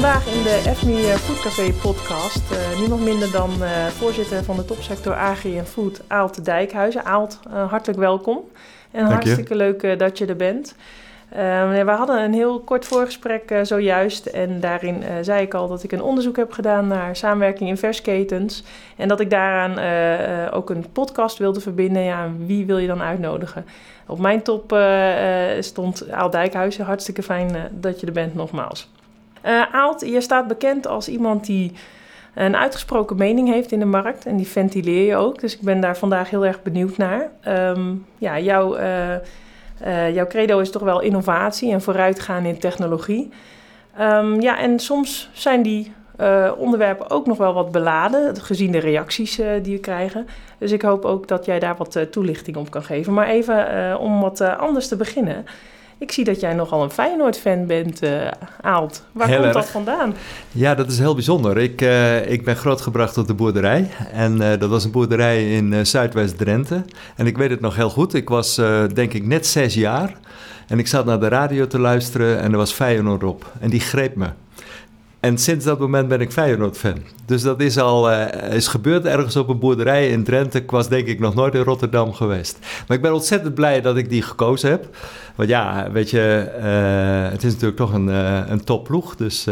vandaag in de FMI Food Café podcast uh, niemand minder dan uh, voorzitter van de topsector Agri en Food, Aalt Dijkhuizen. Aalt, uh, hartelijk welkom en hartstikke leuk dat je er bent. we hadden een heel kort voorgesprek zojuist en daarin zei ik al dat ik een onderzoek heb gedaan naar samenwerking in versketens en dat ik daaraan ook een podcast wilde verbinden. Ja, wie wil je dan uitnodigen? Op mijn top stond Aalt Dijkhuizen. Hartstikke fijn dat je er bent nogmaals. Uh, Aalt, je staat bekend als iemand die een uitgesproken mening heeft in de markt. En die ventileer je ook. Dus ik ben daar vandaag heel erg benieuwd naar. Um, ja, jouw, uh, uh, jouw credo is toch wel innovatie en vooruitgaan in technologie. Um, ja, en soms zijn die onderwerpen ook nog wel wat beladen, gezien de reacties die we krijgen. Dus ik hoop ook dat jij daar wat toelichting op kan geven. Maar even om wat anders te beginnen. Ik zie dat jij nogal een Feyenoord-fan bent, uh, Aalt. Waar heel komt erg. dat vandaan? Ja, dat is heel bijzonder. Ik, uh, ik ben grootgebracht op de boerderij. En uh, dat was een boerderij in Zuidwest-Drenthe. En ik weet het nog heel goed. Ik was denk ik net zes jaar. En ik zat naar de radio te luisteren en er was Feyenoord op. En die greep me. En sinds dat moment ben ik Feyenoord-fan. Dus dat is al uh, is gebeurd ergens op een boerderij in Drenthe. Ik was denk ik nog nooit in Rotterdam geweest. Maar ik ben ontzettend blij dat ik die gekozen heb. Want ja, weet je, uh, het is natuurlijk toch een, uh, een topploeg. Dus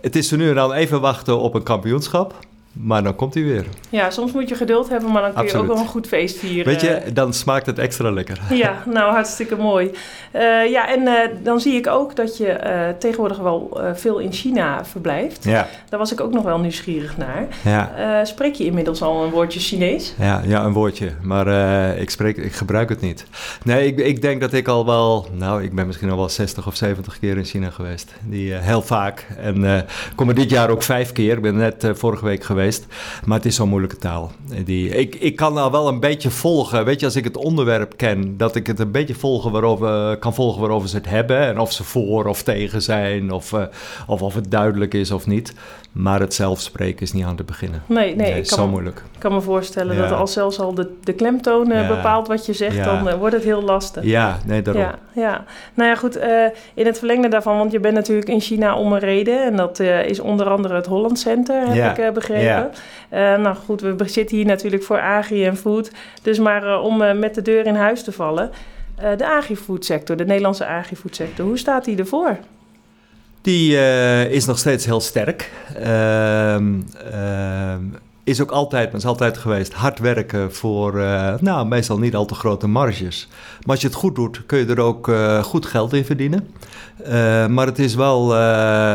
het is er nu en dan even wachten op een kampioenschap. Maar dan komt hij weer. Ja, soms moet je geduld hebben, maar dan kun Absoluut. je ook wel een goed feest vieren. Weet je, dan smaakt het extra lekker. Ja, nou hartstikke mooi. Uh, ja, en uh, dan zie ik ook dat je uh, tegenwoordig wel veel in China verblijft. Ja. Daar was ik ook nog wel nieuwsgierig naar. Ja. spreek je inmiddels al een woordje Chinees? Ja, ja een woordje, maar ik, spreek, ik gebruik het niet. Nee, ik, ik denk dat ik al wel, nou, ik ben misschien al wel 60 of 70 keer in China geweest. Die heel vaak. En kom er dit jaar ook vijf keer. Ik ben net vorige week geweest. Maar het is zo'n moeilijke taal. Die, ik, ik kan nou wel een beetje volgen. Weet je, als ik het onderwerp ken, dat ik het een beetje volgen waarover, kan volgen waarover ze het hebben. En of ze voor of tegen zijn. Of, uh, of of het duidelijk is of niet. Maar het zelf spreken is niet aan te beginnen. Nee, nee. is zo moeilijk. Ik kan me voorstellen Ja. dat als zelfs al de, de klemtoon Ja. bepaalt wat je zegt, Ja. dan uh, wordt het heel lastig. Ja, nee, daarom. Ja, ja. Nou ja, goed. eh, in het verlengde daarvan, want je bent natuurlijk in China om een reden. En dat eh, is onder andere het Holland Center, heb ik eh, begrepen. ja. Eh, nou goed, we zitten hier natuurlijk voor agri en food. Dus maar eh, om eh, met de deur in huis te vallen. eh, de agri-food sector, de Nederlandse agri-food sector, hoe staat die ervoor? Die eh, is nog steeds heel sterk. Ehm, ehm, is ook altijd, maar is altijd geweest, hard werken voor, eh, nou, meestal niet al te grote marges. Maar als je het goed doet, kun je er ook eh, goed geld in verdienen. Eh, maar het is, wel, eh,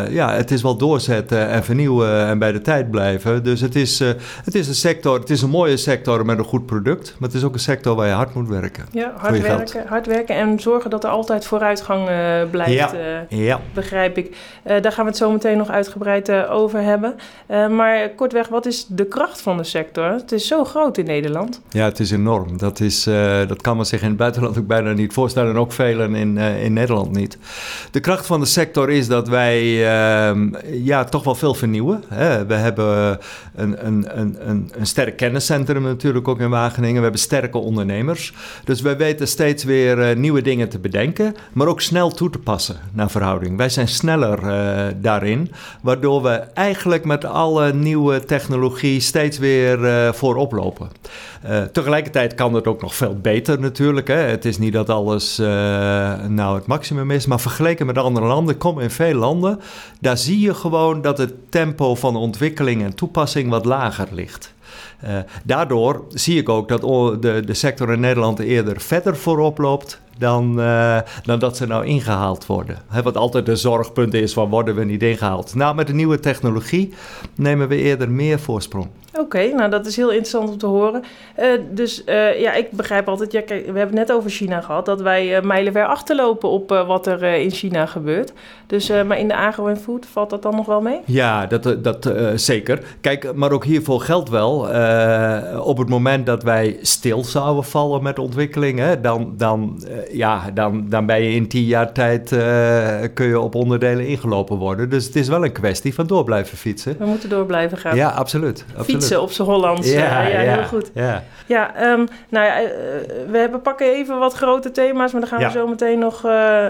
ja, het is wel doorzetten en vernieuwen en bij de tijd blijven. Dus het is, het is een sector, het is een mooie sector met een goed product. Maar het is ook een sector waar je hard moet werken. Ja, hard werken, hard werken en zorgen dat er altijd vooruitgang blijft. Ja. Ja. begrijp ik. Daar gaan we het zo meteen nog uitgebreid over hebben. Maar kortweg, wat is de kracht van de sector? Het is zo groot in Nederland. Ja, het is enorm. Dat, is, dat kan men zich in het buitenland ook bijna niet voorstellen. En ook velen in, eh, in Nederland niet. De kracht van de sector is dat wij ehm, ja, toch wel veel vernieuwen. Hè. We hebben een, een, een, een, een sterk kenniscentrum natuurlijk ook in Wageningen. We hebben sterke ondernemers. Dus wij weten steeds weer eh, nieuwe dingen te bedenken. Maar ook snel toe te passen naar verhouding. Wij zijn sneller eh, daarin. Waardoor we eigenlijk met alle nieuwe technologie steeds weer voorop lopen. Tegelijkertijd kan het ook nog veel beter natuurlijk. Hè. Is niet dat alles eh, nou het maximum is. Maar vergeleken met andere landen, kom in veel landen. Daar zie je gewoon dat het tempo van ontwikkeling en toepassing wat lager ligt. Eh, daardoor zie ik ook dat de, de sector in Nederland eerder verder voorop loopt dan, eh, dan dat ze nou ingehaald worden. Wat altijd de zorgpunt is van worden we niet ingehaald. Nou, met de nieuwe technologie nemen we eerder meer voorsprong. Oké, nou dat is heel interessant om te horen. Eh, dus eh, ja, ik begrijp altijd, ja, kijk, we hebben het net over China gehad, dat wij mijlenver achterlopen op wat er in China gebeurt. Dus, maar in de agro en food valt dat dan nog wel mee? Ja, dat, dat zeker. Kijk, maar ook hiervoor geldt wel. op het moment dat wij stil zouden vallen met ontwikkelingen, dan, dan ja, dan, dan ben je in tien jaar tijd kun je op onderdelen ingelopen worden. Dus het is wel een kwestie van door blijven fietsen. We moeten door blijven gaan. Ja, absoluut. absoluut. Fietsen op z'n Hollands. Ja, ja, heel goed. Ja, ja um, nou ja, we hebben, pakken even wat grote thema's, maar daar gaan we zo meteen nog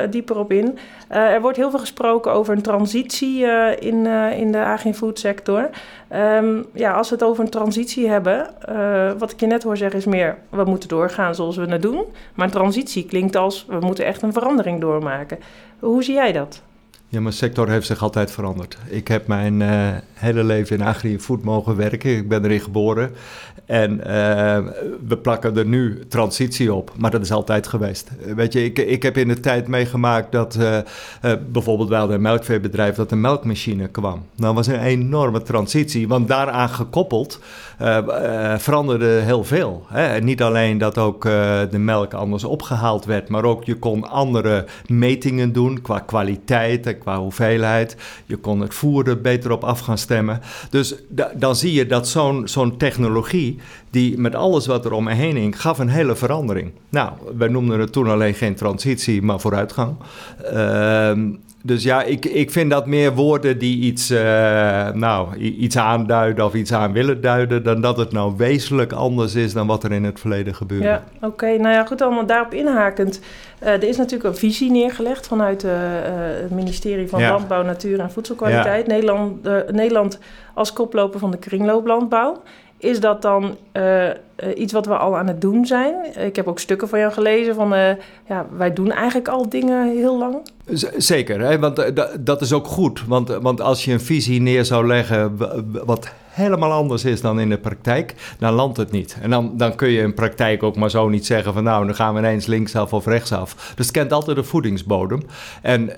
dieper op in. er wordt heel veel gesproken over een transitie in, in de agri-food sector. Um, ja, als we het over een transitie hebben, wat ik je net hoor zeggen is meer, we moeten doorgaan zoals we het doen. Maar een transitie klinkt als, we moeten echt een verandering doormaken. Hoe zie jij dat? Ja, mijn sector heeft zich altijd veranderd. Ik heb mijn uh, hele leven in agri-food mogen werken. Ik ben erin geboren. En uh, we plakken er nu transitie op. Maar dat is altijd geweest. Weet je, ik, ik heb in de tijd meegemaakt dat uh, bijvoorbeeld bij een melkveebedrijf... dat een melkmachine kwam. Nou, was een enorme transitie. Want daaraan gekoppeld veranderde heel veel. Hè? niet alleen dat ook de melk anders opgehaald werd... maar ook je kon andere metingen doen qua kwaliteit qua hoeveelheid. Je kon het voeren beter op af gaan stemmen. Dus dan zie je dat zo'n technologie, die met alles wat er om me heen hing, gaf een hele verandering. Nou, wij noemden het toen alleen geen transitie, maar vooruitgang. Ehm, dus ja, ik, ik vind dat meer woorden die iets, uh, nou, iets aanduiden of iets aan willen duiden, dan dat het nou wezenlijk anders is dan wat er in het verleden gebeurde. Ja, oké. Nou ja, goed, allemaal daarop inhakend. Uh, er is natuurlijk een visie neergelegd vanuit uh, het ministerie van Landbouw, Natuur en Voedselkwaliteit. Nederland, Nederland als koploper van de kringlooplandbouw. Is dat dan uh, iets wat we al aan het doen zijn? Ik heb ook stukken van jou gelezen van, uh, ja, wij doen eigenlijk al dingen heel lang. zeker, hè? want dat is ook goed. Want, want als je een visie neer zou leggen wat helemaal anders is dan in de praktijk, dan landt het niet. En dan, dan kun je in praktijk ook maar zo niet zeggen van nou, dan gaan we ineens linksaf of rechtsaf. Dus het kent altijd de voedingsbodem. En...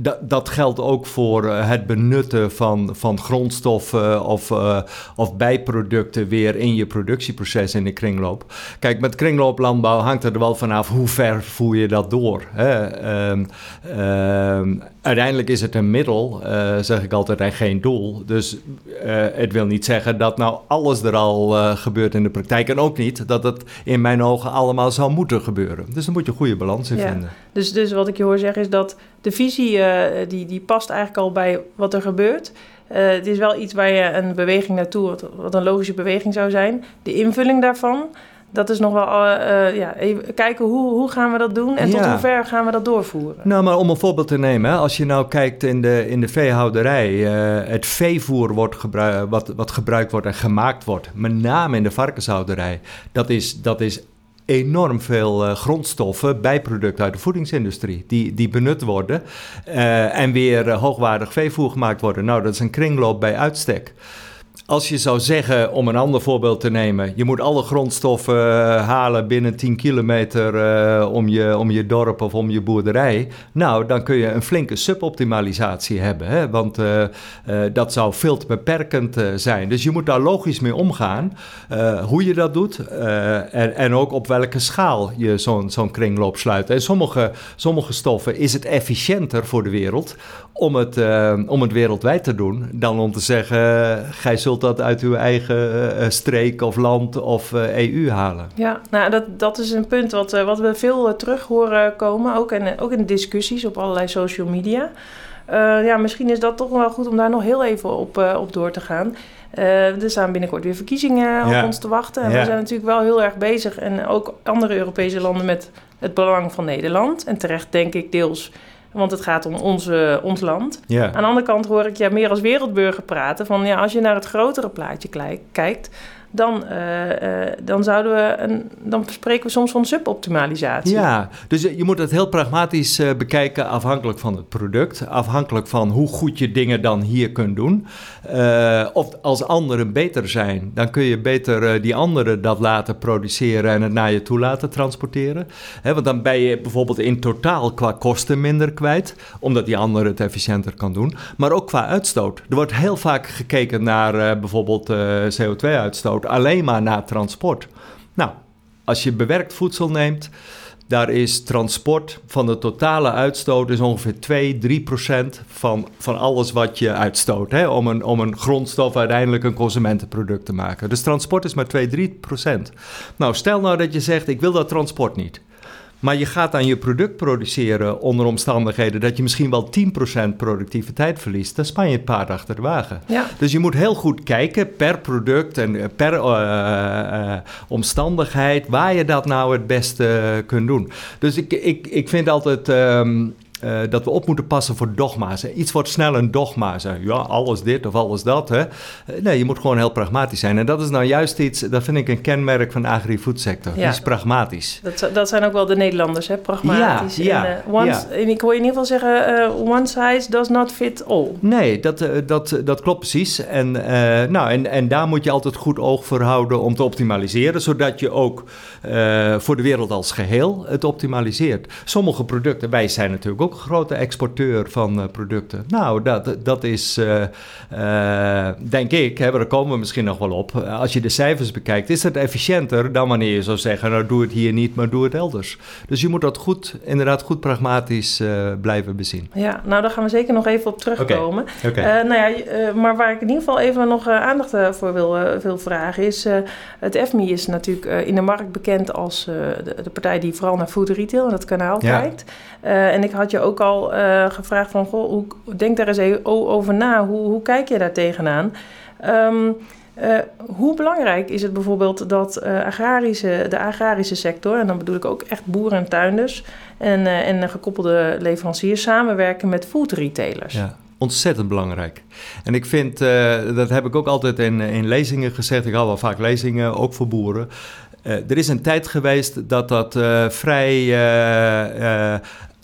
Dat, geldt ook voor eh, het benutten van, van grondstoffen of, uh, of bijproducten weer in je productieproces in de kringloop. Kijk, met kringlooplandbouw hangt er wel vanaf hoe ver voer je dat door. Hè? Uh, uiteindelijk is het een middel, uh, zeg ik altijd, en geen doel. Dus het wil niet zeggen dat nou alles er al gebeurt in de praktijk. En ook niet dat het in mijn ogen allemaal zou moeten gebeuren. Dus daar moet je een goede balans in vinden. Dus, dus wat ik je hoor zeggen is dat de visie die, die past eigenlijk al bij wat er gebeurt. Het is wel iets waar je een beweging naartoe, wat, wat, een logische beweging zou zijn. De invulling daarvan, dat is nog wel, uh, ja, even kijken hoe, hoe gaan we dat doen en tot hoe ver gaan we dat doorvoeren. Nou, maar om een voorbeeld te nemen, hè, als je nou kijkt in de, in de veehouderij, het veevoer wordt gebruik, wat, wat gebruikt wordt en gemaakt wordt, met name in de varkenshouderij, dat is, dat is enorm veel uh, grondstoffen, bijproducten uit de voedingsindustrie, die, die benut worden en weer hoogwaardig veevoer gemaakt worden. Nou, dat is een kringloop bij uitstek. Als je zou zeggen, om een ander voorbeeld te nemen, je moet alle grondstoffen eh, halen binnen 10 kilometer uh, om, je, om je dorp of om je boerderij. Nou, dan kun je een flinke suboptimalisatie hebben. Hè? Want uh, dat zou veel te beperkend zijn. Dus je moet daar logisch mee omgaan. hoe je dat doet en, en ook op welke schaal je zo'n zo'n kringloop sluit. En sommige, sommige stoffen is het efficiënter voor de wereld om het, om het wereldwijd te doen dan om te zeggen, gij zult dat uit uw eigen uh, streek of land of uh, eh, EU halen. Ja, nou, dat, dat is een punt wat, uh, wat we veel terug horen komen, ook in, ook in discussies op allerlei social media. ja, misschien is dat toch wel goed om daar nog heel even op, op door te gaan. er staan binnenkort weer verkiezingen op ons te wachten. En we zijn natuurlijk wel heel erg bezig, en ook andere Europese landen, met het belang van Nederland. En terecht denk ik deels want het gaat om onze, ons land. Aan de andere kant hoor ik ja meer als wereldburger praten. Van ja, als je naar het grotere plaatje kijkt, dan, uh, dan, zouden we een, dan spreken we soms van suboptimalisatie. Ja, dus je moet het heel pragmatisch uh, bekijken, afhankelijk van het product, afhankelijk van hoe goed je dingen dan hier kunt doen. of als anderen beter zijn, dan kun je beter die anderen dat laten produceren en het naar je toe laten transporteren. Want dan ben je bijvoorbeeld in totaal qua kosten minder kwijt, omdat die andere het efficiënter kan doen. Maar ook qua uitstoot. Er wordt heel vaak gekeken naar bijvoorbeeld CO2-uitstoot alleen maar na transport. Nou, als je bewerkt voedsel neemt, Daar is transport van de totale uitstoot is ongeveer 2, 3 procent van, van alles wat je uitstoot. Hè, om, een, om een grondstof uiteindelijk een consumentenproduct te maken. Dus transport is maar 2, 3 procent. Nou, stel nou dat je zegt, ik wil dat transport niet. Maar je gaat aan je product produceren onder omstandigheden dat je misschien wel 10% productiviteit verliest. Dan span je het paard achter de wagen. Ja. Dus je moet heel goed kijken per product en per uh, uh, omstandigheid waar je dat nou het beste kunt doen. Dus ik, ik, ik vind altijd. Um, uh, dat we op moeten passen voor dogma's. Iets wordt snel een dogma. Zeg, ja, alles dit of alles dat. Hè. Nee, je moet gewoon heel pragmatisch zijn. En dat is nou juist iets, dat vind ik een kenmerk van de agri-foodsector. Ja. Die is pragmatisch. Dat, dat zijn ook wel de Nederlanders, hè? pragmatisch. Ja, en, uh, ja. en ik hoor je in ieder geval zeggen, uh, one size does not fit all. Nee, dat, dat, dat klopt precies. En, nou, en, en daar moet je altijd goed oog voor houden om te optimaliseren. Zodat je ook voor de wereld als geheel het optimaliseert. Sommige producten, wij zijn natuurlijk ook ook een grote exporteur van uh, producten. Nou, dat, dat is, uh, uh, denk ik, hè, daar komen we misschien nog wel op. Als je de cijfers bekijkt, is het efficiënter dan wanneer je zou zeggen: Nou, doe het hier niet, maar doe het elders. Dus je moet dat goed, inderdaad, goed pragmatisch blijven bezien. Ja, nou, daar gaan we zeker nog even op terugkomen. Okay. Okay. nou ja, maar waar ik in ieder geval even nog aandacht voor wil, wil vragen is: het FMI is natuurlijk in de markt bekend als de, de, partij die vooral naar food retail en dat kanaal ja. kijkt. en ik had je ook al uh, gevraagd van, goh, hoe, denk daar eens even over na. Hoe, hoe kijk je daar tegenaan? Um, uh, hoe belangrijk is het bijvoorbeeld dat uh, agrarische, de agrarische sector, en dan bedoel ik ook echt boeren en tuinders en, en gekoppelde leveranciers samenwerken met food retailers? Ja ontzettend belangrijk. En ik vind, dat heb ik ook altijd in, in lezingen gezegd, ik hou wel vaak lezingen, ook voor boeren. Er is een tijd geweest dat dat vrij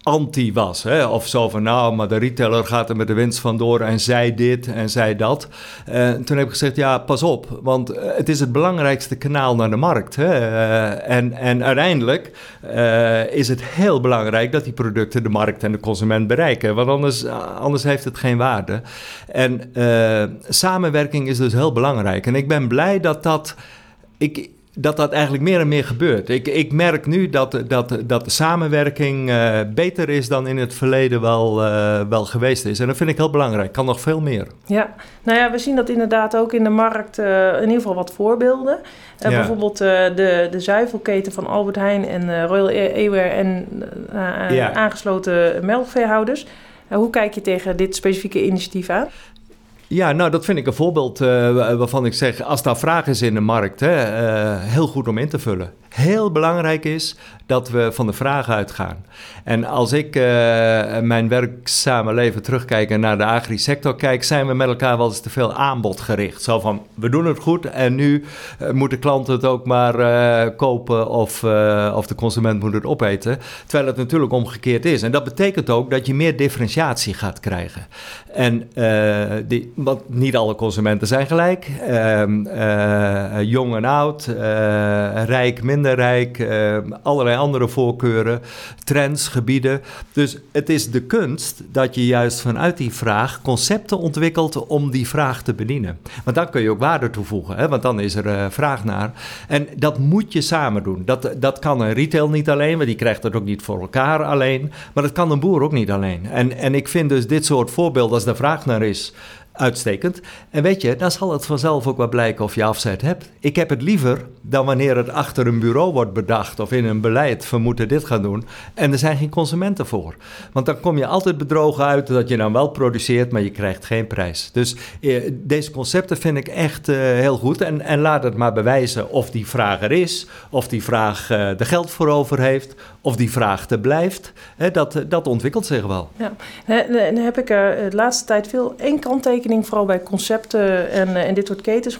anti was. Hè? Of zo van, nou, maar de retailer gaat er met de winst vandoor en zij dit en zij dat. Uh, toen heb ik gezegd, ja, pas op, want eh, het is het belangrijkste kanaal naar de markt. Hè? Uh, en, en uiteindelijk is het heel belangrijk dat die producten de markt en de consument bereiken. Want anders, anders heeft het geen waarde. En samenwerking is dus heel belangrijk. En ik ben blij dat dat... Ik, dat dat eigenlijk meer en meer gebeurt. Ik, ik merk nu dat, dat, dat de samenwerking uh, beter is dan in het verleden wel, uh, wel geweest is. En dat vind ik heel belangrijk. Kan nog veel meer. Ja, nou ja, we zien dat inderdaad ook in de markt uh, in ieder geval wat voorbeelden. Ja. Bijvoorbeeld de, de zuivelketen van Albert Heijn en Royal Ewer en ja. aangesloten melkveehouders. hoe kijk je tegen dit specifieke initiatief aan? Ja, nou dat vind ik een voorbeeld uh, waarvan ik zeg, als daar vraag is in de markt, hè, uh, heel goed om in te vullen. Heel belangrijk is dat we van de vraag uitgaan. En als ik uh, mijn werkzame leven terugkijk en naar de agri-sector kijk, zijn we met elkaar wel eens te veel aanbod gericht. Zo van, we doen het goed en nu moeten klanten het ook maar kopen of, of de consument moet het opeten. Terwijl het natuurlijk omgekeerd is. En dat betekent ook dat je meer differentiatie gaat krijgen. En die, want niet alle consumenten zijn gelijk. Uh, jong en oud, rijk, minder rijk, ehm, allerlei andere voorkeuren, trends, gebieden. Dus het is de kunst dat je juist vanuit die vraag concepten ontwikkelt om die vraag te bedienen. Want dan kun je ook waarde toevoegen, hè? want dan is er eh, vraag naar. En dat moet je samen doen. Dat, dat kan een retail niet alleen, want die krijgt het ook niet voor elkaar alleen. Maar dat kan een boer ook niet alleen. En, en ik vind dus dit soort voorbeelden, als de vraag naar is uitstekend. En weet je, dan zal het vanzelf ook wel blijken of je afzet hebt. Ik heb het liever dan wanneer het achter een bureau wordt bedacht of in een beleid, we moeten dit gaan doen. En er zijn geen consumenten voor. Want dan kom je altijd bedrogen uit dat je dan wel produceert, maar je krijgt geen prijs. Dus eh, deze concepten vind ik echt uh, heel goed. En, en laat het maar bewijzen of die vraag er is, of die vraag uh, er geld voor over heeft, of die vraag er blijft. dat, dat ontwikkelt zich wel. Ja, dan heb ik de laatste tijd veel één kanttekening, vooral bij concepten en, en dit soort ketens.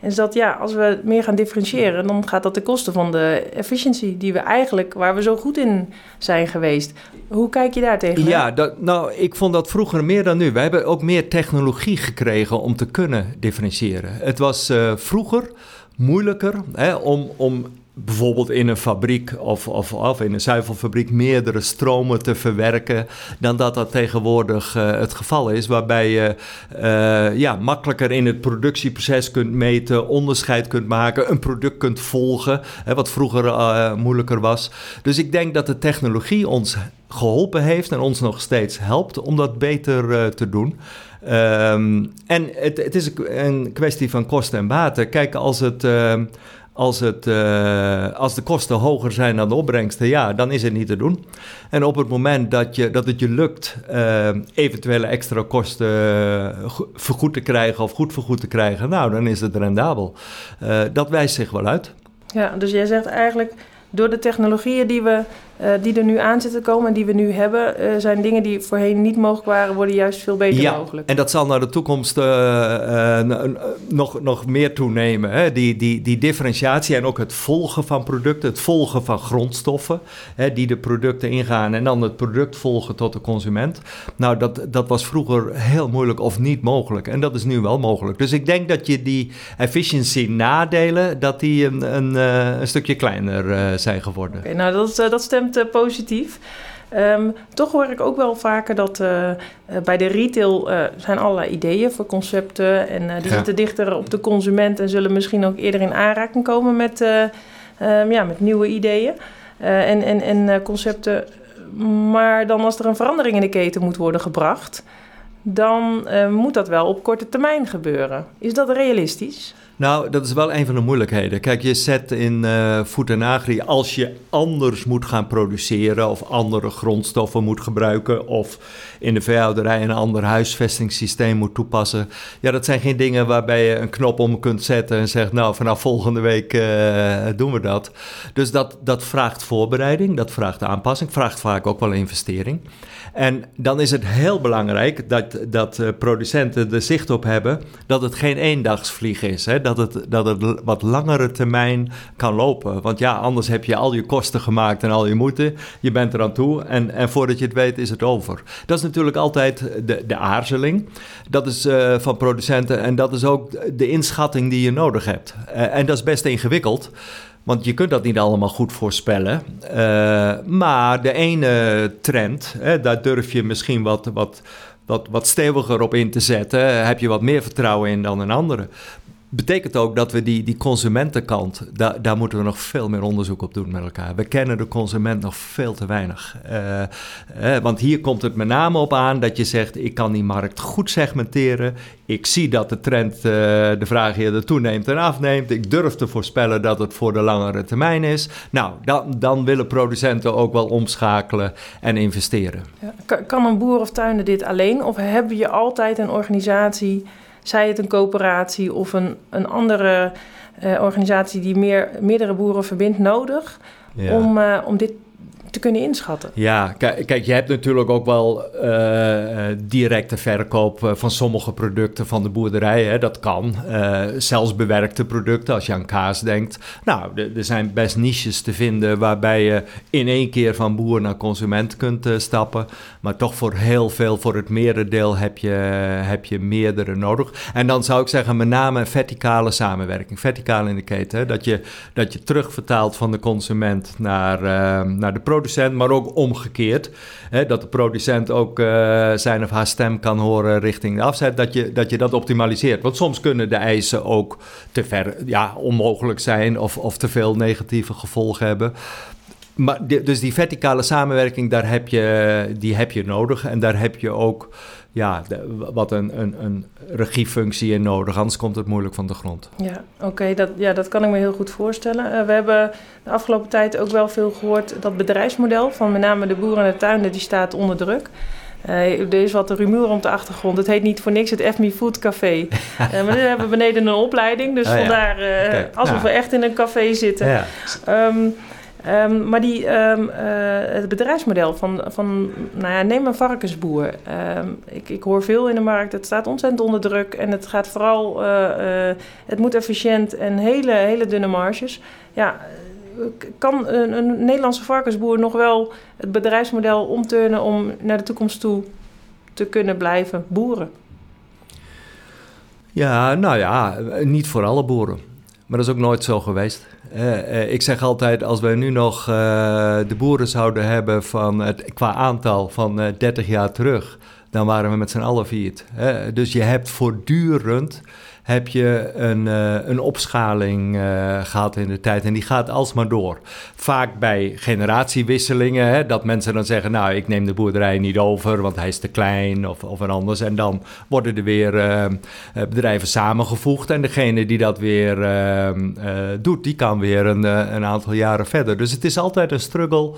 En is dat ja, als we meer gaan differentiëren, dan gaat dat ten koste van de efficiëntie die we eigenlijk, waar we zo goed in zijn geweest. Hoe kijk je daar tegen? Ja, dat, nou, ik vond dat vroeger meer dan nu. We hebben ook meer technologie gekregen om te kunnen differentiëren. Het was uh, vroeger moeilijker hè, om, om bijvoorbeeld in een fabriek of, of, of, in een zuivelfabriek meerdere stromen te verwerken dan dat dat tegenwoordig uh, het geval is, waarbij je uh, ja, makkelijker in het productieproces kunt meten, onderscheid kunt maken, een product kunt volgen, hè, wat vroeger uh, moeilijker was. Dus ik denk dat de technologie ons geholpen heeft en ons nog steeds helpt om dat beter te doen. Um, en het, het, is een kwestie van kosten en baten. Kijk, als het als, het, uh, als de kosten hoger zijn dan de opbrengsten, ja, dan is het niet te doen. En op het moment dat, je, dat het je lukt uh, eventuele extra kosten uh, vergoed te krijgen of goed vergoed te krijgen, nou, dan is het rendabel. dat wijst zich wel uit. Ja, dus jij zegt eigenlijk door de technologieën die, we, uh, die er nu aan zitten komen en die we nu hebben, uh, zijn dingen die voorheen niet mogelijk waren, worden juist veel beter ja, mogelijk. En dat zal naar de toekomst uh, nog, nog meer toenemen. Hè? Die, die, die differentiatie en ook het volgen van producten, het volgen van grondstoffen hè, die de producten ingaan en dan het product volgen tot de consument. Nou, dat, dat was vroeger heel moeilijk of niet mogelijk. En dat is nu wel mogelijk. Dus ik denk dat je die efficiency nadelen, dat die een, een, een stukje kleiner zijn zijn geworden. Okay, nou, dat, dat stemt positief. Um, toch hoor ik ook wel vaker dat uh, bij de retail uh, zijn allerlei ideeën voor concepten. En die ja. zitten dichter op de consument en zullen misschien ook eerder in aanraking komen met, um, ja, met nieuwe ideeën en, en, en concepten. Maar dan als er een verandering in de keten moet worden gebracht, dan moet dat wel op korte termijn gebeuren. Is dat realistisch? Nou, dat is wel een van de moeilijkheden. Kijk, je zet in uh, Agri, als je anders moet gaan produceren of andere grondstoffen moet gebruiken of in de veehouderij een ander huisvestingssysteem moet toepassen. Ja, dat zijn geen dingen waarbij je een knop om kunt zetten en zegt, nou, vanaf volgende week uh, doen we dat. Dus dat, dat vraagt voorbereiding, dat vraagt aanpassing, vraagt vaak ook wel investering. En dan is het heel belangrijk dat, dat uh, producenten er zicht op hebben dat het geen eendagsvlieg is. Hè? Dat, het, dat het wat langere termijn kan lopen. Want ja, anders heb je al je kosten gemaakt en al je moeite. Je bent er aan toe en, en voordat je het weet is het over. Dat is natuurlijk altijd de, de aarzeling. Dat is uh, van producenten en dat is ook de inschatting die je nodig hebt. Uh, en dat is best ingewikkeld. Want je kunt dat niet allemaal goed voorspellen. Uh, maar de ene trend, hè, daar durf je misschien wat, wat, wat, wat steviger op in te zetten. Heb je wat meer vertrouwen in dan een andere betekent ook dat we die, die consumentenkant, daar, daar moeten we nog veel meer onderzoek op doen met elkaar. We kennen de consument nog veel te weinig. Uh, uh, want hier komt het met name op aan dat je zegt: ik kan die markt goed segmenteren. Ik zie dat de trend, uh, de vraag eerder toeneemt en afneemt. Ik durf te voorspellen dat het voor de langere termijn is. Nou, dan, dan willen producenten ook wel omschakelen en investeren. Ja, kan een boer of tuinder dit alleen? Of hebben je altijd een organisatie zij het een coöperatie of een, een andere uh, organisatie die meer, meerdere boeren verbindt, nodig ja. om, uh, om dit te kunnen inschatten. Ja, kijk, je hebt natuurlijk ook wel uh, directe verkoop van sommige producten van de boerderij. Hè, dat kan. Zelfs bewerkte producten, als je aan kaas denkt. Nou, er zijn best niches te vinden waarbij je in één keer van boer naar consument kunt stappen. Maar toch voor heel veel, voor het merendeel heb je, heb je meerdere nodig. En dan zou ik zeggen, met name verticale samenwerking. Verticaal in de keten. Dat, je, dat je terugvertaalt van de consument naar, naar de producent maar ook omgekeerd. Hè, dat de producent ook uh, zijn of haar stem kan horen richting de afzet. Dat je, dat je dat optimaliseert. Want soms kunnen de eisen ook te ver, ja, onmogelijk zijn of, of te veel negatieve gevolgen hebben. Maar dus die verticale samenwerking, daar heb je, die heb je nodig. En daar heb je ook ja, de, wat een, een, een regiefunctie in nodig. Anders komt het moeilijk van de grond. Ja, oké. dat, ja, dat kan ik me heel goed voorstellen. Uh, we hebben de afgelopen tijd ook wel veel gehoord... dat bedrijfsmodel van met name de boeren en de tuinen... die staat onder druk. Uh, er is wat rumoer om de achtergrond. Het heet niet voor niks het FMI Food Café. uh, maar we hebben beneden een opleiding. Dus oh, vandaar alsof ja. we echt in een café zitten. Ja. Um, Um, maar die, um, uh, het bedrijfsmodel van, van nou ja, neem een varkensboer. Um, ik, ik hoor veel in de markt, het staat ontzettend onder druk en het gaat vooral, uh, uh, het moet efficiënt en hele, hele dunne marges. Ja, kan een, een, Nederlandse varkensboer nog wel het bedrijfsmodel omturnen om naar de toekomst toe te kunnen blijven boeren? Ja, nou ja, niet voor alle boeren. Maar dat is ook nooit zo geweest. ik zeg altijd, als wij nu nog de boeren zouden hebben van het, qua aantal van 30 jaar terug, dan waren we met z'n allen viert. dus je hebt voortdurend heb je een, uh, een opschaling uh, gehad in de tijd. En die gaat alsmaar door. Vaak bij generatiewisselingen, hè, dat mensen dan zeggen: Nou, ik neem de boerderij niet over, want hij is te klein of, of een anders. En dan worden er weer uh, bedrijven samengevoegd. En degene die dat weer doet, die kan weer een, een aantal jaren verder. Dus het is altijd een struggle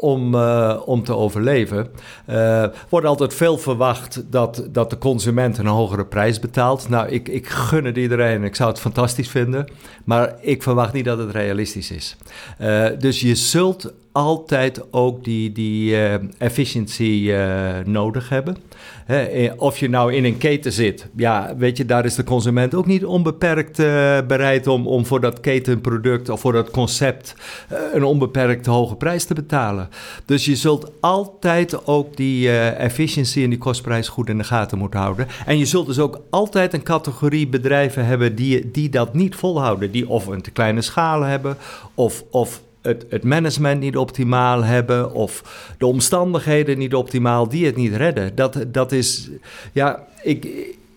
om, uh, om te overleven. Uh, wordt altijd veel verwacht dat, dat de consument een hogere prijs betaalt. Nou, ik, ik gun het iedereen. Ik zou het fantastisch vinden. Maar ik verwacht niet dat het realistisch is. Uh, dus je zult altijd ook die, die uh, efficiency uh, nodig hebben. Hè, of je nou in een keten zit, ja, weet je, daar is de consument ook niet onbeperkt bereid om, om voor dat ketenproduct of voor dat concept een onbeperkt hoge prijs te betalen. Dus je zult altijd ook die efficiency en die kostprijs goed in de gaten moeten houden. En je zult dus ook altijd een categorie bedrijven hebben die, die dat niet volhouden, die of een te kleine schaal hebben of, of het, het, management niet optimaal hebben of de omstandigheden niet optimaal die het niet redden. Dat, dat is, ja, ik,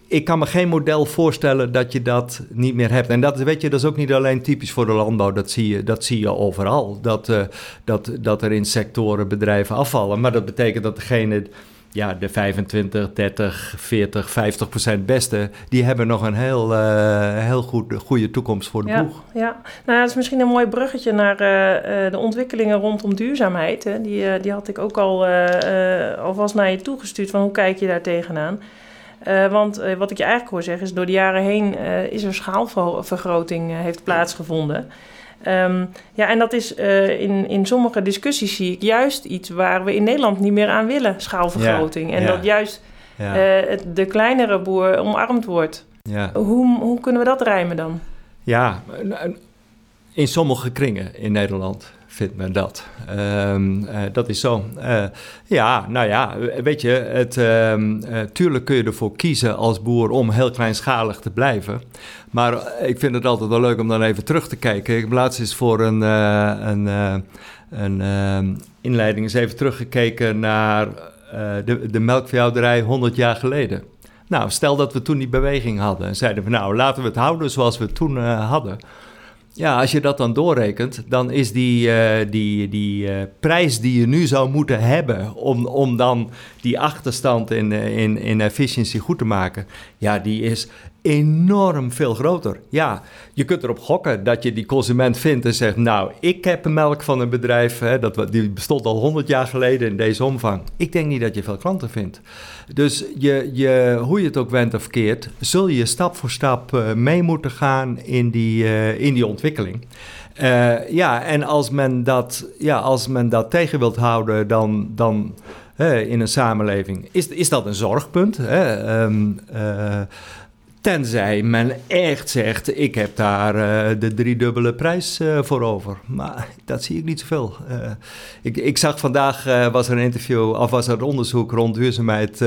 ik kan me geen model voorstellen dat je dat niet meer hebt. En dat, weet je, dat is ook niet alleen typisch voor de landbouw, dat zie je, dat zie je overal. Dat, uh, dat, dat er in sectoren bedrijven afvallen. Maar dat betekent dat degene ja, de 25, 30, 40, 50 procent beste, die hebben nog een heel, uh, heel goed, goede toekomst voor de ja, boeg. Ja, nou, dat is misschien een mooi bruggetje naar uh, de ontwikkelingen rondom duurzaamheid. Hè. Die, uh, die had ik ook al alvast naar je toegestuurd, van hoe kijk je daar tegenaan? want wat ik je eigenlijk hoor zeggen is, door de jaren heen is er schaalvergroting heeft plaatsgevonden. Um, ja, en dat is uh, in, in sommige discussies zie ik juist iets waar we in Nederland niet meer aan willen, schaalvergroting. Ja, en ja. dat juist ja. uh, de kleinere boer omarmd wordt. Hoe, hoe kunnen we dat rijmen dan? Ja, in sommige kringen in Nederland vindt men dat. Um, uh, dat is zo. Uh, ja, nou ja, weet je, het, um, uh, tuurlijk kun je ervoor kiezen als boer om heel kleinschalig te blijven. Maar ik vind het altijd wel leuk om dan even terug te kijken. Ik heb laatst eens voor een, een, een ehm, inleiding eens even teruggekeken naar de, de melkveehouderij 100 jaar geleden. Nou, stel dat we toen die beweging hadden en zeiden we, nou, laten we het houden zoals we het toen hadden. Ja, als je dat dan doorrekent, dan is die, die, die prijs die je nu zou moeten hebben om, om dan die achterstand in, in, in efficiëntie goed te maken, ja, die is enorm veel groter. Ja, je kunt erop gokken dat je die consument vindt en zegt: Nou, ik heb een melk van een bedrijf, hè, dat, die bestond al 100 jaar geleden in deze omvang. Ik denk niet dat je veel klanten vindt. Dus je, je, hoe je het ook went of keert, zul je stap voor stap uh, mee moeten gaan in die, uh, in die ontwikkeling. Uh, ja, en als men dat, ja, als men dat tegen wilt houden, dan. dan in een samenleving, is, is dat een zorgpunt. Hè? Um, Tenzij men echt zegt, ik heb daar uh, de driedubbele prijs uh, voor over. Maar dat zie ik niet zoveel. Uh, ik, ik zag vandaag, was er een interview, of was er een onderzoek rond duurzaamheid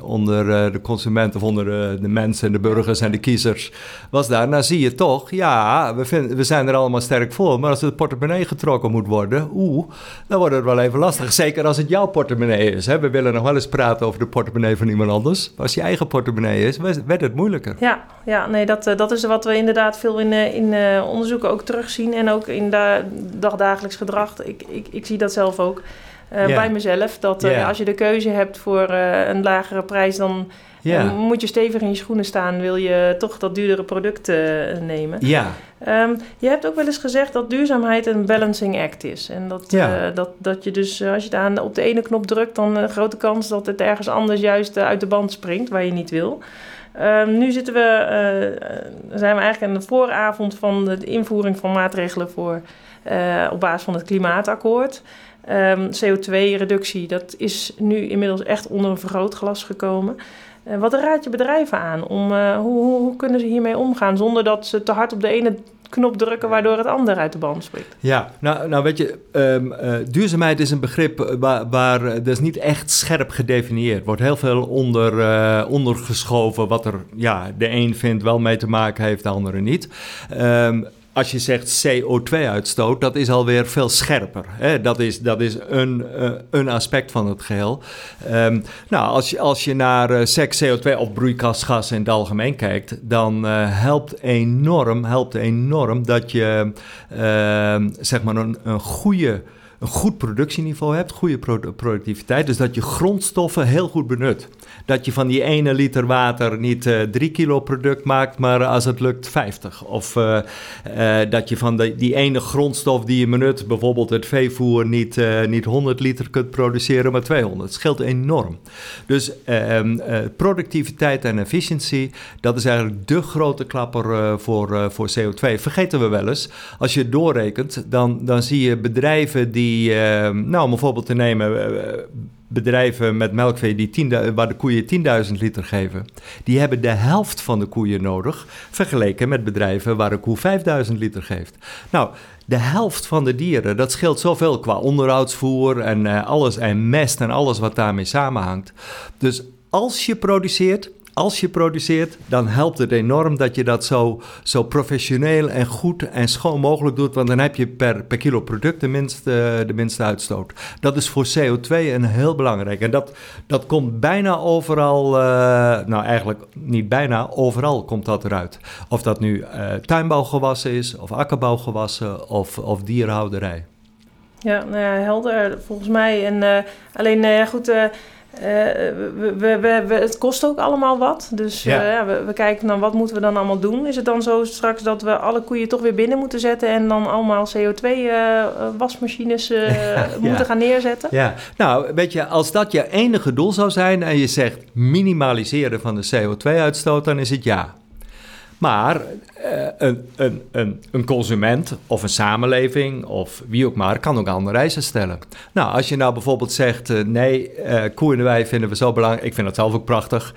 onder de consumenten, of onder de mensen en de burgers en de kiezers. Was daar, nou zie je toch, ja, we, we zijn er allemaal sterk voor. Maar als het portemonnee getrokken moet worden, oeh, dan wordt het wel even lastig. Zeker als het jouw portemonnee is. Hè? We willen nog wel eens praten over de portemonnee van iemand anders. Maar als je eigen portemonnee is, werd het moeilijk. Ja, ja nee, dat, eh, dat is wat we inderdaad veel in, eh, in uh, onderzoeken ook terugzien. En ook in da dagdagelijks gedrag. Ik, ik, ik zie dat zelf ook uh, yeah. bij mezelf. Dat yeah. als je de keuze hebt voor een lagere prijs, dan yeah. moet je stevig in je schoenen staan. Wil je toch dat duurdere product nemen. Ja. Um, je hebt ook wel eens gezegd dat duurzaamheid een balancing act is. En dat, ja. dat, dat je dus, als je aan, op de ene knop drukt, dan een grote kans dat het ergens anders juist uit de band springt, waar je niet wil. Um, nu zitten we, uh, zijn we eigenlijk aan de vooravond van de invoering van maatregelen voor, uh, op basis van het klimaatakkoord. Ehm, CO2-reductie, dat is nu inmiddels echt onder een vergrootglas gekomen. Wat raad je bedrijven aan? Om, hoe, hoe, hoe, kunnen ze hiermee omgaan zonder dat ze te hard op de ene knop drukken waardoor het ander uit de band springt. Ja, nou, nou weet je, um, uh, duurzaamheid is een begrip waar, waar dat is niet echt scherp gedefinieerd. wordt heel veel onder, uh, ondergeschoven wat er ja, de een vindt wel mee te maken heeft, de andere niet. Um, als je zegt CO2-uitstoot, dat is alweer veel scherper. Hè? Dat is, dat is een, uh, een aspect van het geheel. Um, nou, als je, als je naar uh, seks, CO2 of broeikasgas in het algemeen kijkt, dan uh, helpt, enorm, helpt enorm dat je zeg maar een, een goede een goed productieniveau hebt, goede productiviteit. Dus dat je grondstoffen heel goed benut. Dat je van die ene liter water niet uh, drie kilo product maakt, maar als het lukt 50. Of uh, uh, dat je van de, die ene grondstof die je benut, bijvoorbeeld het veevoer, niet, niet 100 liter kunt produceren, maar 200. Het scheelt enorm. Dus ehm, productiviteit en efficiëntie, dat is eigenlijk de grote klapper voor, voor CO2. Vergeten we wel eens. Als je het doorrekent, dan, dan zie je bedrijven die uh, nou om een voorbeeld te nemen, bedrijven met melkvee die 10, waar de koeien 10.000 liter geven, die hebben de helft van de koeien nodig, vergeleken met bedrijven waar een koe 5.000 liter geeft. Nou, de helft van de dieren, dat scheelt zoveel qua onderhoudsvoer en uh, alles en mest en alles wat daarmee samenhangt. Dus als je produceert, als je produceert, dan helpt het enorm dat je dat zo, zo professioneel en goed en schoon mogelijk doet. Want dan heb je per, per kilo product de minste, de minste uitstoot. Dat is voor CO2 een heel belangrijk. En dat, dat komt bijna overal, uh, nou eigenlijk niet bijna, overal komt dat eruit. Of dat nu uh, tuinbouwgewassen is, of akkerbouwgewassen, of, of dierenhouderij. Ja, nou ja, helder volgens mij. En uh, alleen, goed, uh, uh, we, we, we, het kost ook allemaal wat. Dus ja. Uh, we, we, kijken dan wat moeten we dan allemaal doen. Is het dan zo straks dat we alle koeien toch weer binnen moeten zetten en dan allemaal CO2-wasmachines uh, ja, moeten gaan neerzetten? Ja, nou weet je, als dat je enige doel zou zijn en je zegt minimaliseren van de CO2-uitstoot, dan is het ja. Maar uh, een, een, een, een, consument of een samenleving of wie ook maar kan ook andere eisen stellen. Nou, als je nou bijvoorbeeld zegt: uh, nee, uh, koeien wij vinden we zo belangrijk, ik vind dat zelf ook prachtig,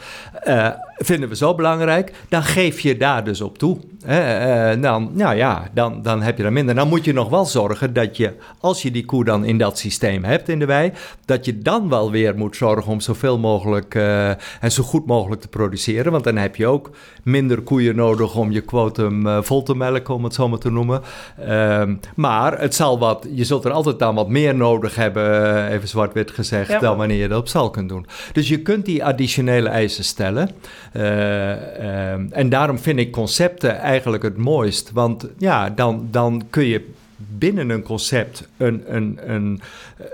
vinden we zo belangrijk, dan geef je daar dus op toe. dan, nou ja, dan, dan heb je er minder. Dan moet je nog wel zorgen dat je, als je die koe dan in dat systeem hebt in de wei, dat je dan wel weer moet zorgen om zoveel mogelijk en zo goed mogelijk te produceren. Want dan heb je ook minder koeien nodig om je quotum uh, vol te melken, om het zo maar te noemen. Uh, maar het zal wat, je zult er altijd dan wat meer nodig hebben, even zwart-wit gezegd, ja. dan wanneer je dat op zal kunt doen. Dus je kunt die additionele eisen stellen. Uh, en daarom vind ik concepten eigenlijk het mooist. Want ja, dan, dan kun je binnen een concept een, een, een,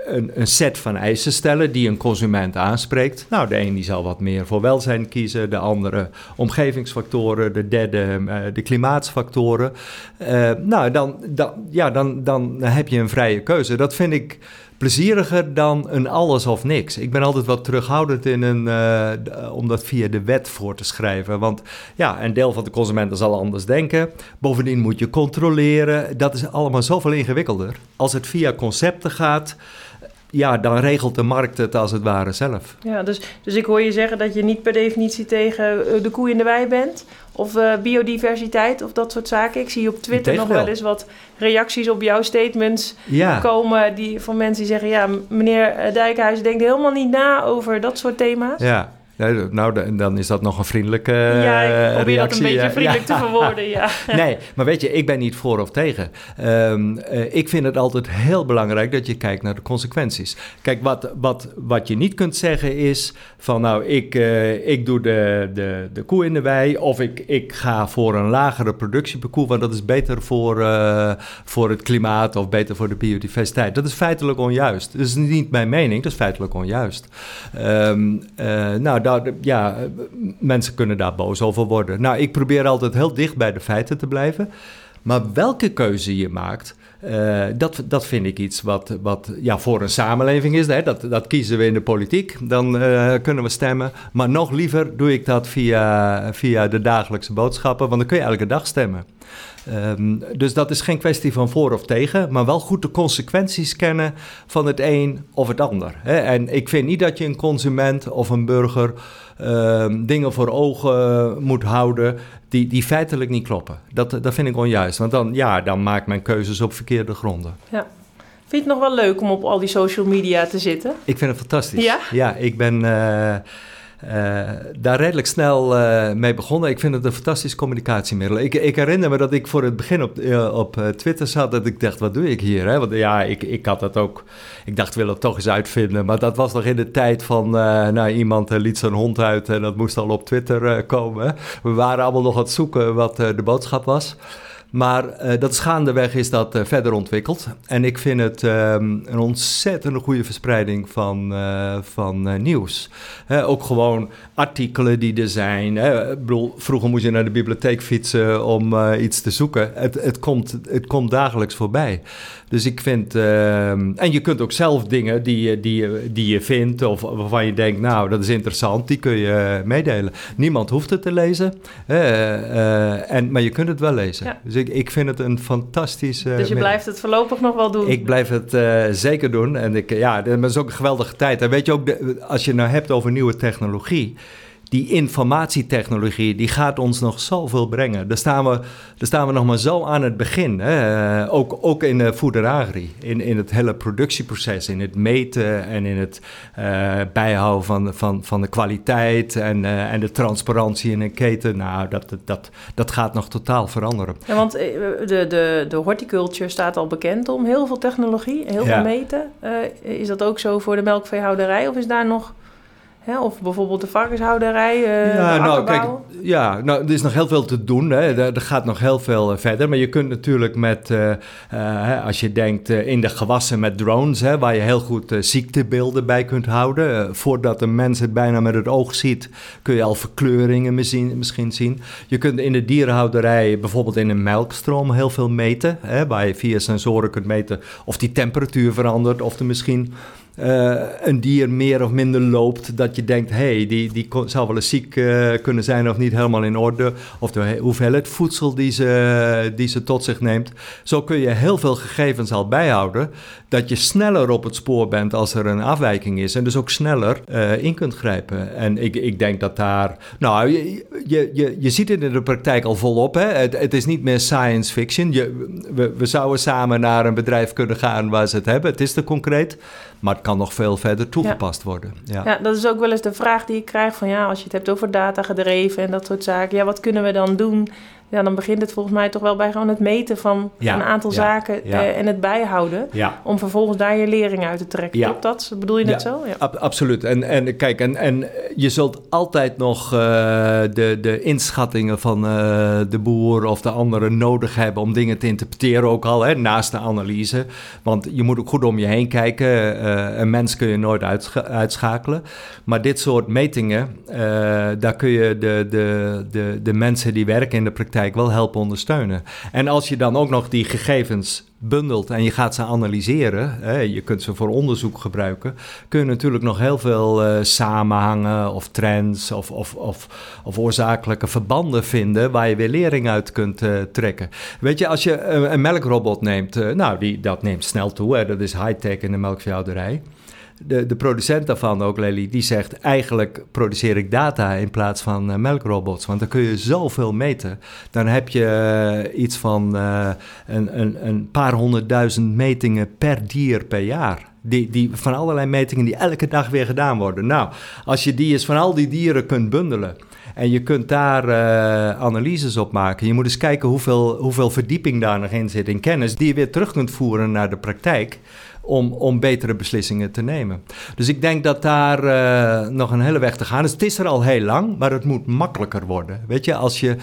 een, een set van eisen stellen die een consument aanspreekt. Nou, de een die zal wat meer voor welzijn kiezen, de andere omgevingsfactoren, de derde uh, de klimaatsfactoren. Uh, nou, dan, dan, ja, dan, dan heb je een vrije keuze. Dat vind ik plezieriger dan een alles of niks. Ik ben altijd wat terughoudend in een, uh, om dat via de wet voor te schrijven. Want ja, een deel van de consumenten zal anders denken. Bovendien moet je controleren. Dat is allemaal zoveel ingewikkelder. Als het via concepten gaat, ja, dan regelt de markt het als het ware zelf. Ja, dus, dus ik hoor je zeggen dat je niet per definitie tegen eh, de koe in de wei bent. Of uh, biodiversiteit of dat soort zaken. Ik zie op Twitter nog wel eens wat reacties op jouw statements ja. komen die, van mensen die zeggen... ja, meneer Dijkhuizen denkt helemaal niet na over dat soort thema's. Ja, nou, dan is dat nog een vriendelijke ja, ik probeer reactie. dat een beetje vriendelijk ja. te verwoorden, ja. nee, maar weet je, ik ben niet voor of tegen. Um, uh, ik vind het altijd heel belangrijk dat je kijkt naar de consequenties. Kijk, wat, wat, wat je niet kunt zeggen is van... nou, ik, uh, ik doe de, de, de koe in de wei... of ik, ik ga voor een lagere productie per koe... want dat is beter voor, uh, voor het klimaat of beter voor de biodiversiteit. Dat is feitelijk onjuist. Dat is niet mijn mening, dat is feitelijk onjuist. Um, nou, daar, ja, mensen kunnen daar boos over worden. Nou, ik probeer altijd heel dicht bij de feiten te blijven. Maar welke keuze je maakt, uh, dat, dat vind ik iets wat, wat ja, voor een samenleving is. Hè? Dat, dat kiezen we in de politiek, dan uh, kunnen we stemmen. Maar nog liever doe ik dat via, via de dagelijkse boodschappen, want dan kun je elke dag stemmen. Ehm, dus dat is geen kwestie van voor of tegen, maar wel goed de consequenties kennen van het een of het ander. Hè? En ik vind niet dat je een consument of een burger ehm, dingen voor ogen moet houden die, die feitelijk niet kloppen. Dat, dat vind ik onjuist, want dan, ja, dan maak ik mijn keuzes op verkeerde gronden. Ja. Vind je het nog wel leuk om op al die social media te zitten? Ik vind het fantastisch. Ja? Ja, ik ben... Uh, daar redelijk snel uh, mee begonnen. Ik vind het een fantastisch communicatiemiddel. Ik, ik, herinner me dat ik voor het begin op, uh, op Twitter zat. Dat ik dacht, wat doe ik hier? Hè? Want ja, ik, ik had dat ook. Ik dacht, wil het toch eens uitvinden. Maar dat was nog in de tijd van. nou, iemand liet zijn hond uit en dat moest al op Twitter komen. We waren allemaal nog aan het zoeken wat de boodschap was. Maar uh, dat is gaandeweg is dat uh, verder ontwikkeld. En ik vind het um, een ontzettende goede verspreiding van, uh, van nieuws. ook gewoon artikelen die er zijn. Bedoel, vroeger moest je naar de bibliotheek fietsen om iets te zoeken. Het, het, komt, het komt dagelijks voorbij. Dus ik vind. Ehm, en je kunt ook zelf dingen die, die, die je vindt. of waarvan je denkt, nou, dat is interessant. die kun je meedelen. Niemand hoeft het te lezen. en, maar je kunt het wel lezen. Ja. Dus ik, ik vind het een fantastische... Dus je blijft het voorlopig nog wel doen? Ik blijf het uh, zeker doen. En ik, ja, dat is ook een geweldige tijd. En weet je ook, de, als je nou hebt over nieuwe technologie die informatietechnologie, die gaat ons nog zoveel brengen. Daar staan we, daar staan we nog maar zo aan het begin. Hè? Eh, ook, ook in de food agri, in, in het hele productieproces, in het meten en in het uh, bijhouden van, van, van de kwaliteit en, uh, en de transparantie in een keten. Nou, dat, dat, dat gaat nog totaal veranderen. Ja, want de, de, de horticulture staat al bekend om heel veel technologie, heel ja. veel meten. is dat ook zo voor de melkveehouderij of is daar nog... Hè? Of bijvoorbeeld de varkenshouderij, uh, ja, nou, kijk, ja, nou, er is nog heel veel te doen. Hè. Er, er gaat nog heel veel uh, verder. Maar je kunt natuurlijk met, uh, als je denkt in de gewassen met drones... Hè, waar je heel goed ziektebeelden bij kunt houden. voordat een mens het bijna met het oog ziet... kun je al verkleuringen misschien, misschien zien. Je kunt in de dierenhouderij bijvoorbeeld in een melkstroom heel veel meten. Hè, waar je via sensoren kunt meten of die temperatuur verandert... of er misschien uh, een dier meer of minder loopt, dat je denkt, hé, hey, die, die zou wel eens ziek uh, kunnen zijn of niet helemaal in orde. Of de hoeveelheid voedsel die ze, die ze tot zich neemt. Zo kun je heel veel gegevens al bijhouden, dat je sneller op het spoor bent als er een afwijking is. En dus ook sneller uh, in kunt grijpen. En ik, ik denk dat daar, nou, je, je, je ziet het in de praktijk al volop. Hè? Het, het is niet meer science fiction. Je, we, we zouden samen naar een bedrijf kunnen gaan waar ze het hebben. Het is te concreet. Maar het kan nog veel verder toegepast worden. Ja. ja, dat is ook wel eens de vraag die ik krijg van ja, als je het hebt over data gedreven en dat soort zaken. Ja, wat kunnen we dan doen? ja, dan begint het volgens mij toch wel bij gewoon het meten van een aantal zaken eh, en het bijhouden. Om vervolgens daar je lering uit te trekken. Klopt dat? Bedoel je net zo? Ja, ab absoluut. En, en kijk, en, en je zult altijd nog uh, de, de inschattingen van uh, de boer of de anderen nodig hebben om dingen te interpreteren, ook al hè, naast de analyse. Want je moet ook goed om je heen kijken. een mens kun je nooit uitschakelen. Maar dit soort metingen, daar kun je de, de, de, de mensen die werken in de praktijk wel helpen ondersteunen. En als je dan ook nog die gegevens bundelt en je gaat ze analyseren, hè, je kunt ze voor onderzoek gebruiken, kun je natuurlijk nog heel veel uh, samenhangen of trends of, of, of, of, oorzakelijke verbanden vinden waar je weer lering uit kunt uh, trekken. Weet je, als je een, melkrobot neemt, uh, nou, die, dat neemt snel toe, dat is high-tech in de melkveehouderij de, de producent daarvan, ook Lely, die zegt eigenlijk produceer ik data in plaats van uh, melkrobots. Want dan kun je zoveel meten. Dan heb je uh, iets van uh, een, een, een paar honderdduizend metingen per dier per jaar. Die, die, van allerlei metingen die elke dag weer gedaan worden. Nou, als je die eens van al die dieren kunt bundelen. En je kunt daar analyses op maken. Je moet eens kijken hoeveel, hoeveel verdieping daar nog in zit in kennis. Die je weer terug kunt voeren naar de praktijk om, om betere beslissingen te nemen. Dus ik denk dat daar uh, nog een hele weg te gaan is. Het is er al heel lang, maar het moet makkelijker worden. Weet je, als je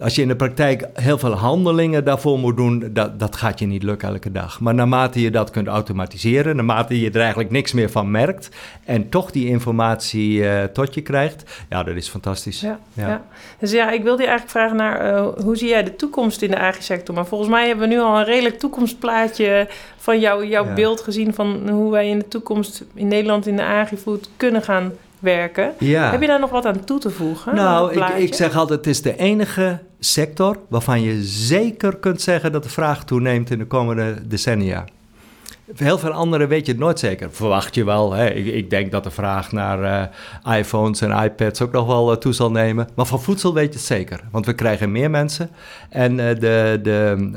als je in de praktijk heel veel handelingen daarvoor moet doen, dat, dat gaat je niet lukken elke dag. Maar naarmate je dat kunt automatiseren, naarmate je er eigenlijk niks meer van merkt en toch die informatie uh, tot je krijgt, ja, dat is fantastisch. Ja, ja. Dus ja, ik wilde je eigenlijk vragen naar uh, hoe zie jij de toekomst in de agri-sector? Maar volgens mij hebben we nu al een redelijk toekomstplaatje van jou, jouw beeld gezien van hoe wij in de toekomst in Nederland in de agri-food kunnen gaan werken. Ja. Heb je daar nog wat aan toe te voegen? Nou, ik, ik zeg altijd, het is de enige sector waarvan je zeker kunt zeggen dat de vraag toeneemt in de komende decennia. Heel veel andere weet je het nooit zeker. Verwacht je wel. Hè? Ik, ik, denk dat de vraag naar uh, iPhones en iPads ook nog wel uh, toe zal nemen. Maar van voedsel weet je het zeker. Want we krijgen meer mensen. En uh, de, de,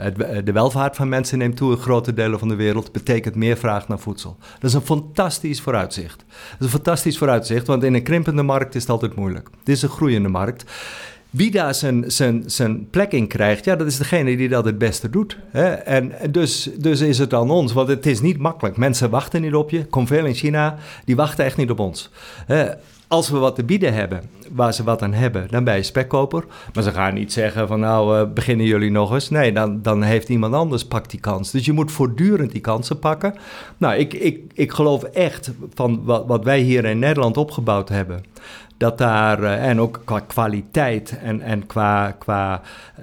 het, de welvaart van mensen neemt toe in grote delen van de wereld. Betekent meer vraag naar voedsel. Dat is een fantastisch vooruitzicht. Dat is een fantastisch vooruitzicht. Want in een krimpende markt is het altijd moeilijk. Dit is een groeiende markt. Wie daar zijn, zijn, zijn plek in krijgt, ja, dat is degene die dat het beste doet. Hè? En dus, dus is het aan ons, want het is niet makkelijk. Mensen wachten niet op je. Kom veel in China, die wachten echt niet op ons. Hè? Als we wat te bieden hebben, waar ze wat aan hebben, dan ben je spekkoper. Maar ze gaan niet zeggen van nou, uh, beginnen jullie nog eens. Nee, dan, dan heeft iemand anders pakt die kans. Dus je moet voortdurend die kansen pakken. Nou, ik, ik, ik geloof echt van wat, wat wij hier in Nederland opgebouwd hebben dat daar, uh, en ook qua kwaliteit en, en qua, qua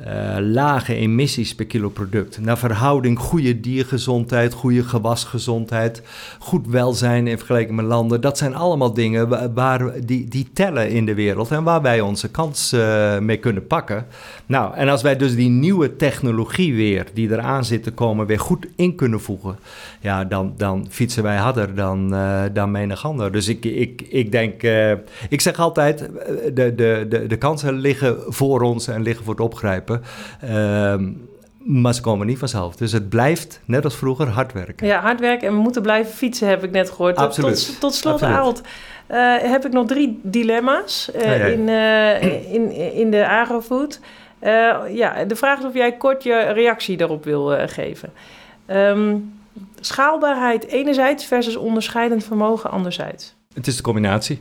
uh, lage emissies per kilo product, naar verhouding goede diergezondheid, goede gewasgezondheid, goed welzijn in vergelijking met landen, dat zijn allemaal dingen waar, die, die tellen in de wereld en waar wij onze kans uh, mee kunnen pakken. Nou, en als wij dus die nieuwe technologie weer, die eraan zit te komen, weer goed in kunnen voegen, ja, dan, dan fietsen wij harder dan, dan menig ander. Dus ik, ik, ik denk, ik zeg altijd, de, de, de, de kansen liggen voor ons en liggen voor het opgrijpen. Um, maar ze komen niet vanzelf. Dus het blijft, net als vroeger, hard werken. Ja, hard werken en we moeten blijven fietsen, heb ik net gehoord. Absoluut. Tot, tot slot, Aalt, uh, heb ik nog drie dilemma's uh, nee. In, uh, in, in de agrofood. ja, de vraag is of jij kort je reactie daarop wil geven. Um, schaalbaarheid enerzijds versus onderscheidend vermogen anderzijds. Het is de combinatie.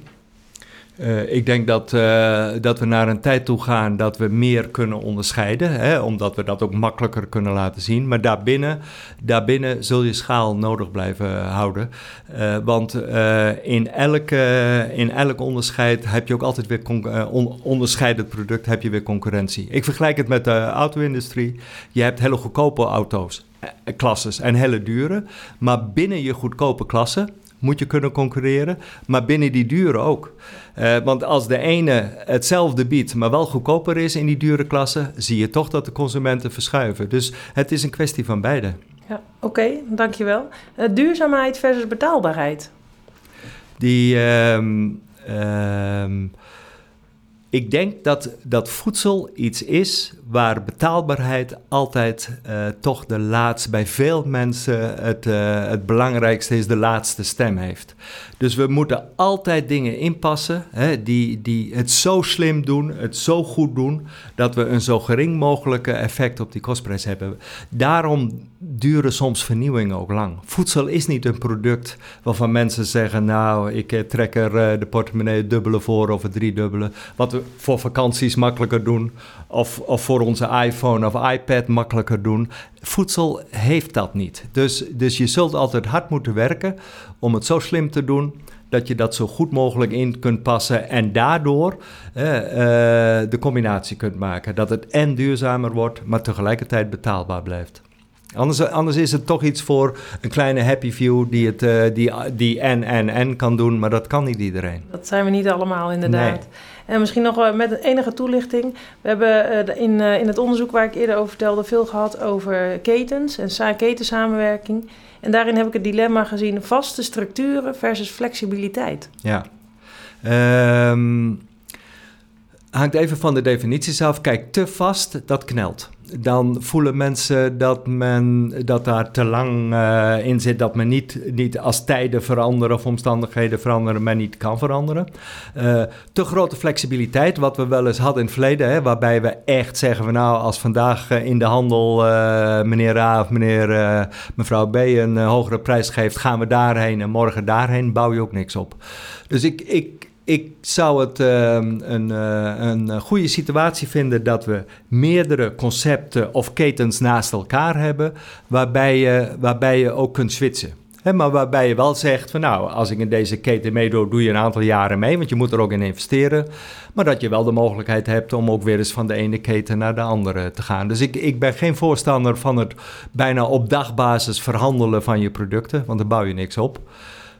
Uh, ik denk dat, uh, dat we naar een tijd toe gaan dat we meer kunnen onderscheiden, hè, omdat we dat ook makkelijker kunnen laten zien. Maar daarbinnen, daarbinnen zul je schaal nodig blijven houden. Uh, want in, elke, in elk onderscheid heb je ook altijd weer on, onderscheidend product, heb je weer concurrentie. Ik vergelijk het met de auto-industrie. Je hebt hele goedkope auto's, klasses en hele dure. Maar binnen je goedkope klassen moet je kunnen concurreren, maar binnen die dure ook. Uh, want als de ene hetzelfde biedt, maar wel goedkoper is in die dure klasse, zie je toch dat de consumenten verschuiven. Dus het is een kwestie van beide. Ja, oké, okay, dankjewel. Uh, duurzaamheid versus betaalbaarheid. Die. Um, um, ik denk dat, dat voedsel iets is waar betaalbaarheid altijd uh, toch de laatste, bij veel mensen het, uh, het belangrijkste is, de laatste stem heeft. Dus we moeten altijd dingen inpassen hè, die, die het zo slim doen, het zo goed doen, dat we een zo gering mogelijke effect op die kostprijs hebben. Daarom duren soms vernieuwingen ook lang. Voedsel is niet een product waarvan mensen zeggen, nou, ik eh, trek er de portemonnee dubbele voor of het driedubbele. Wat voor vakanties makkelijker doen of, of voor onze iPhone of iPad makkelijker doen. Voedsel heeft dat niet. Dus, dus je zult altijd hard moeten werken om het zo slim te doen dat je dat zo goed mogelijk in kunt passen en daardoor eh, uh, de combinatie kunt maken. Dat het en duurzamer wordt, maar tegelijkertijd betaalbaar blijft. Anders, anders is het toch iets voor een kleine happy view die, het, uh, die, die en, en, en kan doen, maar dat kan niet iedereen. Dat zijn we niet allemaal, inderdaad. Nee. En misschien nog met enige toelichting. We hebben uh, in, uh, in het onderzoek waar ik eerder over vertelde veel gehad over ketens en ketensamenwerking. En daarin heb ik het dilemma gezien vaste structuren versus flexibiliteit. Ja. Um, hangt even van de definities af. Kijk, te vast, dat knelt dan voelen mensen dat, men, dat daar te lang uh, in zit, dat men niet, niet als tijden veranderen of omstandigheden veranderen, men niet kan veranderen. Uh, te grote flexibiliteit, wat we wel eens hadden in het verleden, hè, waarbij we echt zeggen van nou, als vandaag uh, in de handel meneer A of meneer, mevrouw B een hogere prijs geeft, gaan we daarheen en morgen daarheen, bouw je ook niks op. Dus ik, ik, ik zou het uh, een, uh, een goede situatie vinden dat we meerdere concepten of ketens naast elkaar hebben, waarbij je, waarbij je ook kunt switchen. He, maar waarbij je wel zegt van nou, als ik in deze keten meedoe, doe je een aantal jaren mee, want je moet er ook in investeren. Maar dat je wel de mogelijkheid hebt om ook weer eens van de ene keten naar de andere te gaan. Dus ik, ik ben geen voorstander van het bijna op dagbasis verhandelen van je producten, want daar bouw je niks op.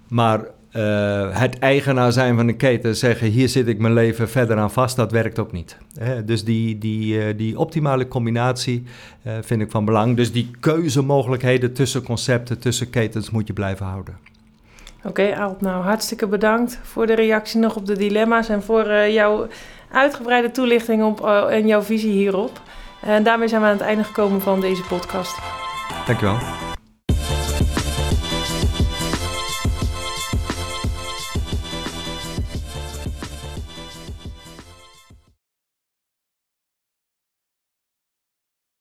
Maar uh, het eigenaar zijn van een keten, zeggen hier zit ik mijn leven verder aan vast, dat werkt ook niet. dus die, die, uh, die optimale combinatie uh, vind ik van belang. Dus die keuzemogelijkheden tussen concepten, tussen ketens moet je blijven houden. Oké, okay, nou hartstikke bedankt voor de reactie nog op de dilemma's en voor jouw uitgebreide toelichting op, en jouw visie hierop. En daarmee zijn we aan het einde gekomen van deze podcast. Dankjewel.